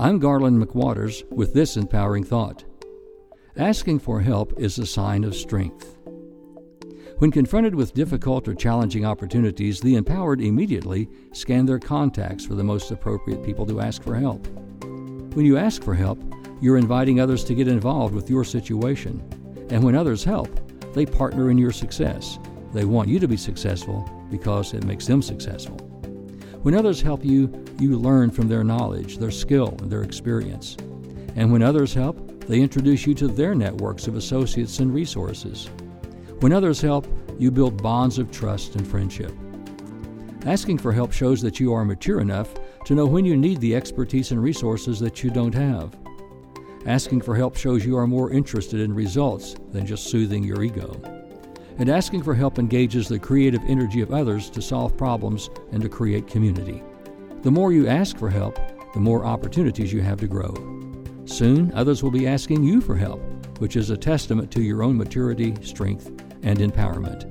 I'm Garland McWaters with this empowering thought. Asking for help is a sign of strength. When confronted with difficult or challenging opportunities, the empowered immediately scan their contacts for the most appropriate people to ask for help. When you ask for help, you're inviting others to get involved with your situation. And when others help, they partner in your success. They want you to be successful because it makes them successful. When others help you, you learn from their knowledge, their skill, and their experience. And when others help, they introduce you to their networks of associates and resources. When others help, you build bonds of trust and friendship. Asking for help shows that you are mature enough to know when you need the expertise and resources that you don't have. Asking for help shows you are more interested in results than just soothing your ego. And asking for help engages the creative energy of others to solve problems and to create community. The more you ask for help, the more opportunities you have to grow. Soon, others will be asking you for help, which is a testament to your own maturity, strength, and empowerment.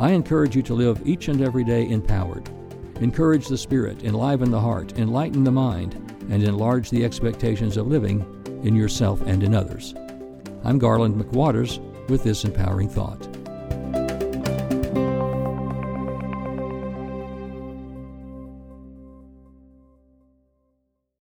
I encourage you to live each and every day empowered. Encourage the spirit, enliven the heart, enlighten the mind, and enlarge the expectations of living in yourself and in others. I'm Garland McWaters with this empowering thought.